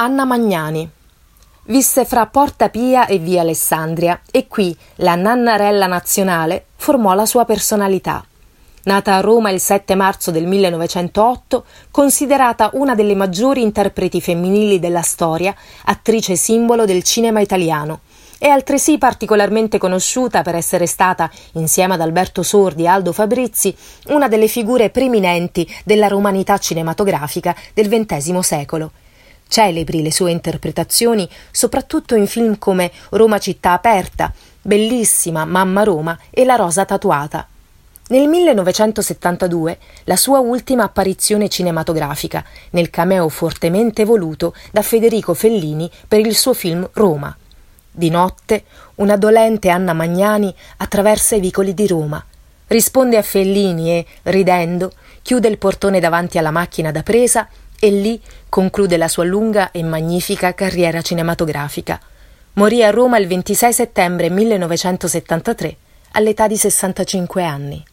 Anna Magnani. Visse fra Porta Pia e via Alessandria e qui la nannarella nazionale formò la sua personalità. Nata a Roma il 7 marzo del 1908, considerata una delle maggiori interpreti femminili della storia, attrice simbolo del cinema italiano, è altresì particolarmente conosciuta per essere stata, insieme ad Alberto Sordi e Aldo Fabrizi, una delle figure preminenti della romanità cinematografica del XX secolo Celebri le sue interpretazioni soprattutto in film come Roma città aperta, Bellissima, Mamma Roma e La rosa tatuata. Nel 1972 la sua ultima apparizione cinematografica, nel cameo fortemente voluto da Federico Fellini per il suo film Roma. Di notte, una dolente Anna Magnani attraversa i vicoli di Roma, risponde a Fellini e, ridendo, chiude il portone davanti alla macchina da presa e lì conclude la sua lunga e magnifica carriera cinematografica. Morì a Roma il 26 settembre 1973 all'età di 65 anni.